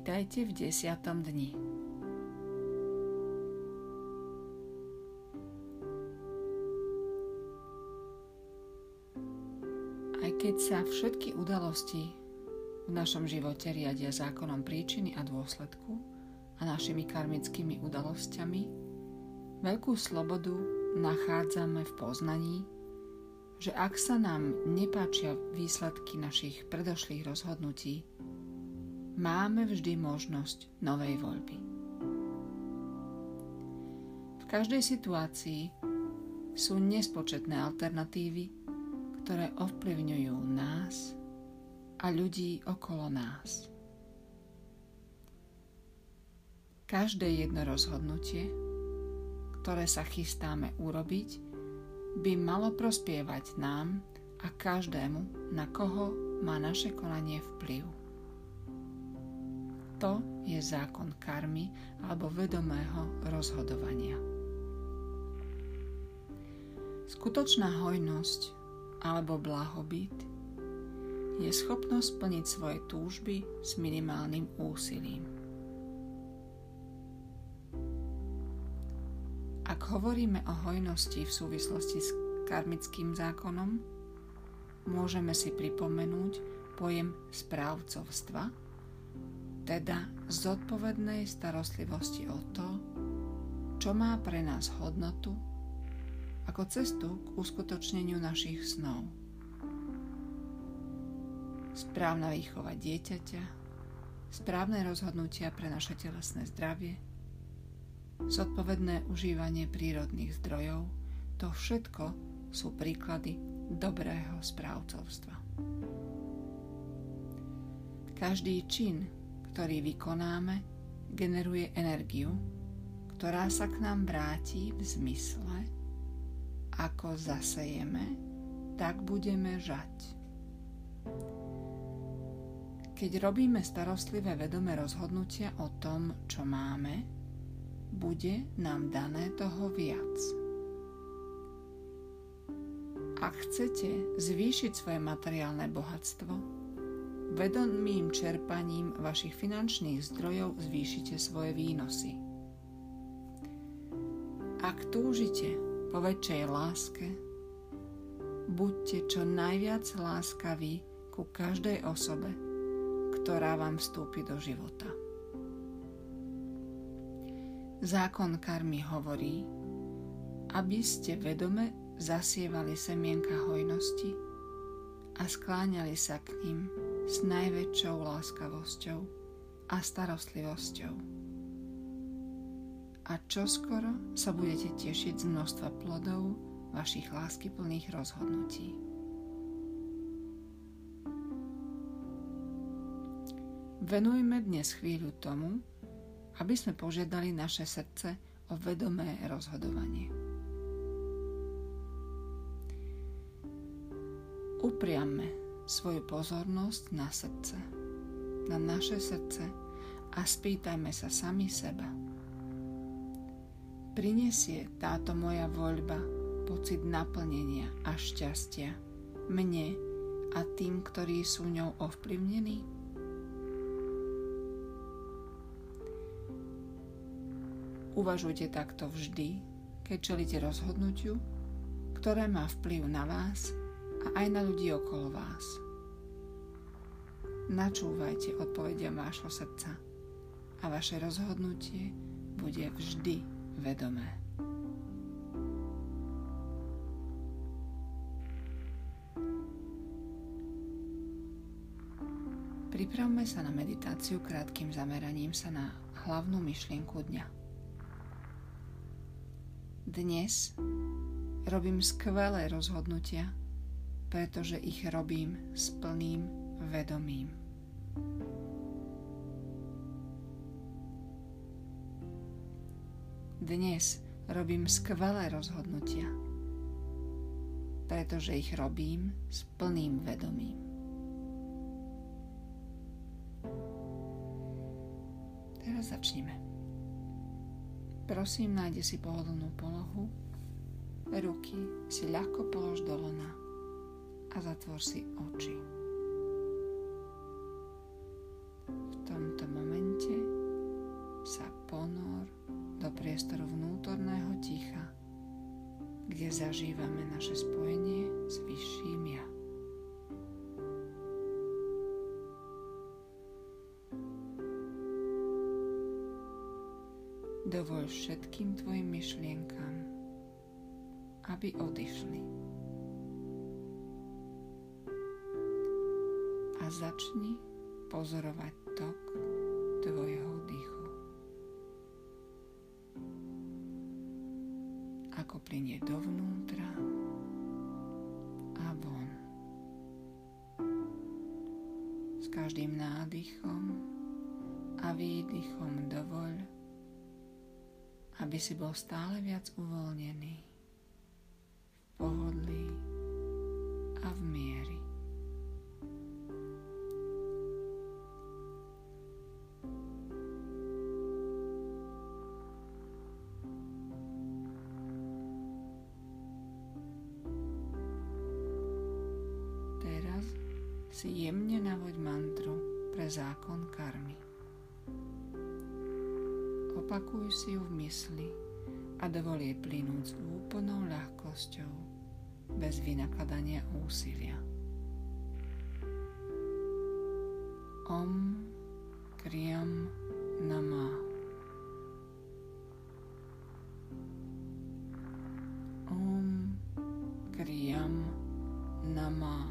Vítajte v desiatom dni. Aj keď sa všetky udalosti v našom živote riadia zákonom príčiny a dôsledku a našimi karmickými udalosťami, veľkú slobodu nachádzame v poznaní, že ak sa nám nepáčia výsledky našich predošlých rozhodnutí, máme vždy možnosť novej voľby. V každej situácii sú nespočetné alternatívy, ktoré ovplyvňujú nás a ľudí okolo nás. Každé jedno rozhodnutie, ktoré sa chystáme urobiť, by malo prospievať nám a každému, na koho má naše konanie vplyv. To je zákon karmy alebo vedomého rozhodovania. Skutočná hojnosť alebo blahobyt je schopnosť splniť svoje túžby s minimálnym úsilím. Ak hovoríme o hojnosti v súvislosti s karmickým zákonom, môžeme si pripomenúť pojem správcovstva, teda zodpovednej starostlivosti o to, čo má pre nás hodnotu ako cestu k uskutočneniu našich snov. Správna výchova dieťaťa, správne rozhodnutia pre naše telesné zdravie, zodpovedné užívanie prírodných zdrojov, to všetko sú príklady dobrého správcovstva. Každý čin, ktorý vykonáme, generuje energiu, ktorá sa k nám vráti v zmysle, ako zasejeme, tak budeme žať. Keď robíme starostlivé vedomé rozhodnutia o tom, čo máme, bude nám dané toho viac. Ak chcete zvýšiť svoje materiálne bohatstvo, vedomým čerpaním vašich finančných zdrojov zvýšite svoje výnosy. Ak túžite po väčšej láske. Buďte čo najviac láskaví ku každej osobe, ktorá vám vstúpi do života. Zákon karmy hovorí, aby ste vedome zasievali semienka hojnosti a skláňali sa k ním s najväčšou láskavosťou a starostlivosťou a čoskoro sa budete tešiť z množstva plodov vašich láskyplných rozhodnutí. Venujme dnes chvíľu tomu, aby sme požiadali naše srdce o vedomé rozhodovanie. Upriamme svoju pozornosť na srdce, na naše srdce a spýtajme sa sami seba – prinesie táto moja voľba pocit naplnenia a šťastia mne a tým, ktorí sú ňou ovplyvnení? Uvažujte takto vždy, keď čelíte rozhodnutiu, ktoré má vplyv na vás a aj na ľudí okolo vás. Načúvajte odpovediam vášho srdca a vaše rozhodnutie bude vždy vedomé. Pripravme sa na meditáciu krátkým zameraním sa na hlavnú myšlienku dňa. Dnes robím skvelé rozhodnutia, pretože ich robím s plným vedomím. Dnes robím skvelé rozhodnutia, pretože ich robím s plným vedomím. Teraz začneme. Prosím, nájde si pohodlnú polohu, ruky si ľahko polož do lona a zatvor si oči. V tomto momente sa ponor do priestoru vnútorného ticha, kde zažívame naše spojenie s vyšším ja. Dovol všetkým tvojim myšlienkam, aby odišli. Začni pozorovať tok tvojho dýchu. Ako plinie dovnútra a von. S každým nádychom a výdychom dovoľ, aby si bol stále viac uvoľnený, si jemne navoď mantru pre zákon karmy. Opakuj si ju v mysli a dovol jej plynúť s úplnou ľahkosťou, bez vynakladania úsilia. Om Kriam Namah Om Kriam Namah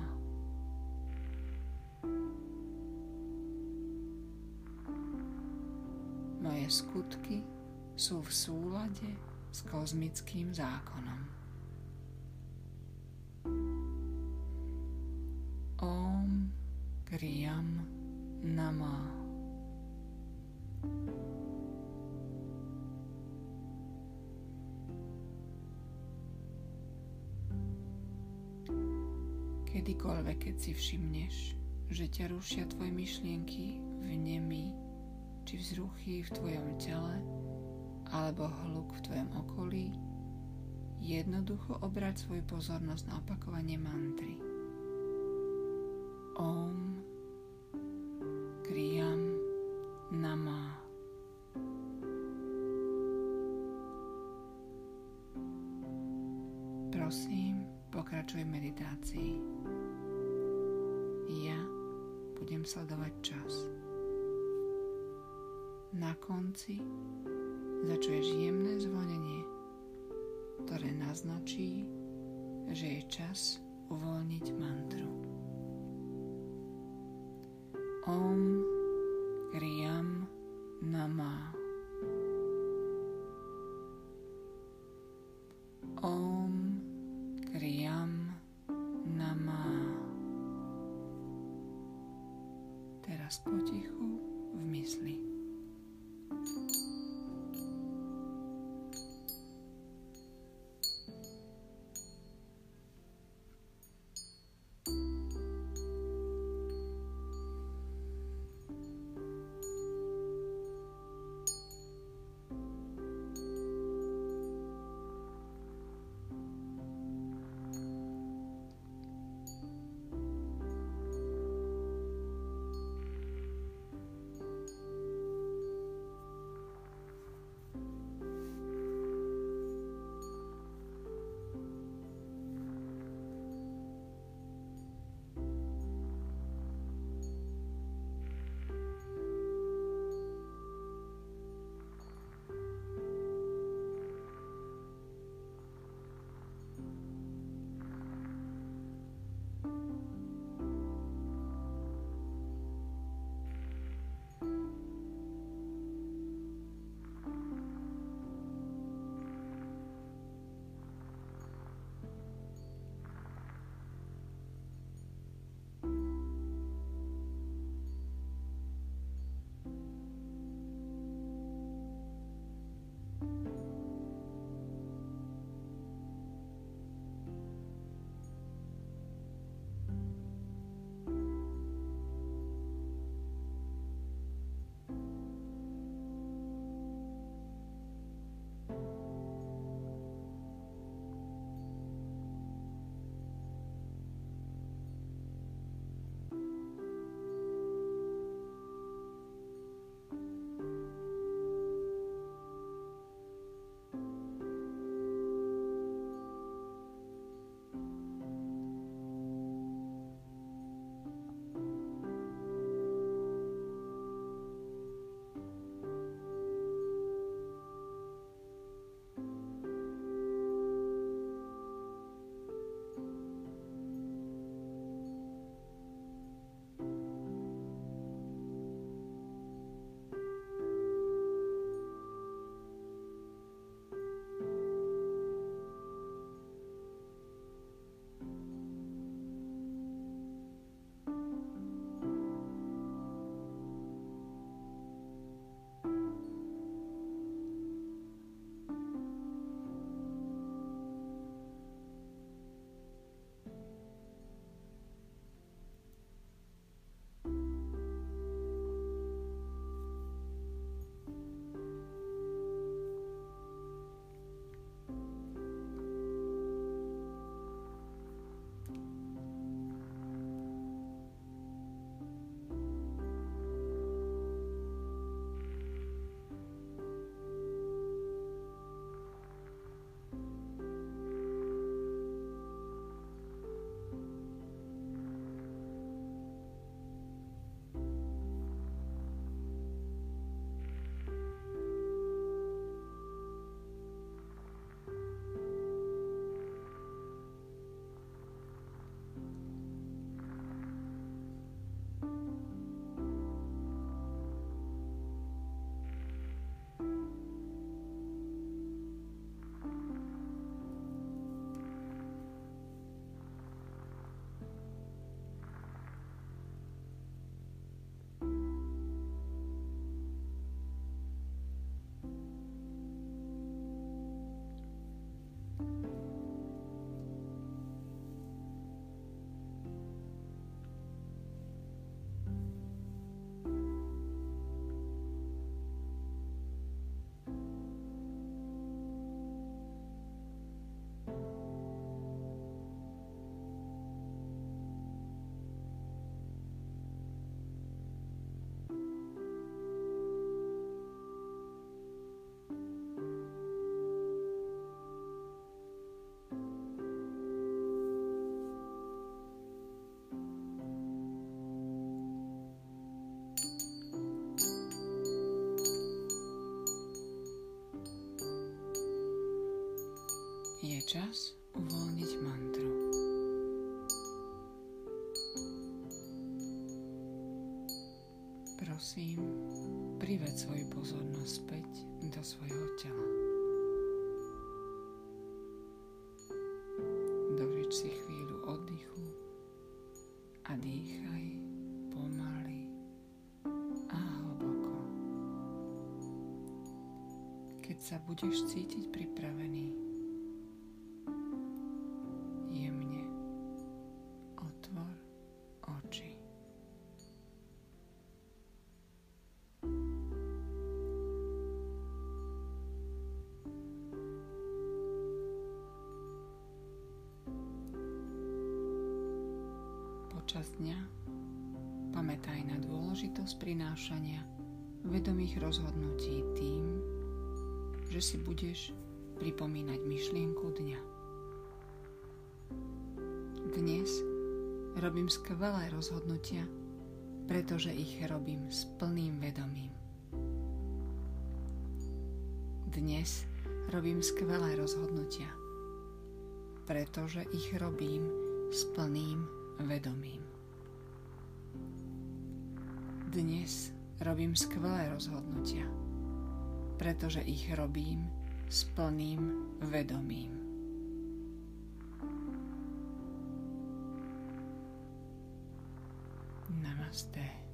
Moje skutky sú v súlade s kozmickým zákonom. Om Kriyam Nama. Kedykoľvek, keď si všimneš, že ťa rušia tvoje myšlienky v nemi, či vzruchy v tvojom tele alebo hluk v tvojom okolí, jednoducho obrať svoju pozornosť na opakovanie mantry. Om Kriyam Nama. Prosím, pokračuj meditácii. Ja budem sledovať čas. Na konci začuješ jemné zvonenie, ktoré naznačí, že je čas uvoľniť mantru. Om Kriyam Nama. Om Kriyam Nama. Teraz potichu v mysli. Thank you. Čas uvoľniť mantru. Prosím, prived svoju pozornosť späť do svojho tela. Dovrič si chvíľu oddychu a dýchaj pomaly a hlboko. Keď sa budeš cítiť pripravený, dôležitosť prinášania vedomých rozhodnutí tým, že si budeš pripomínať myšlienku dňa. Dnes robím skvelé rozhodnutia, pretože ich robím s plným vedomím. Dnes robím skvelé rozhodnutia, pretože ich robím s plným vedomím. Dnes robím skvelé rozhodnutia, pretože ich robím s plným vedomím. Namaste.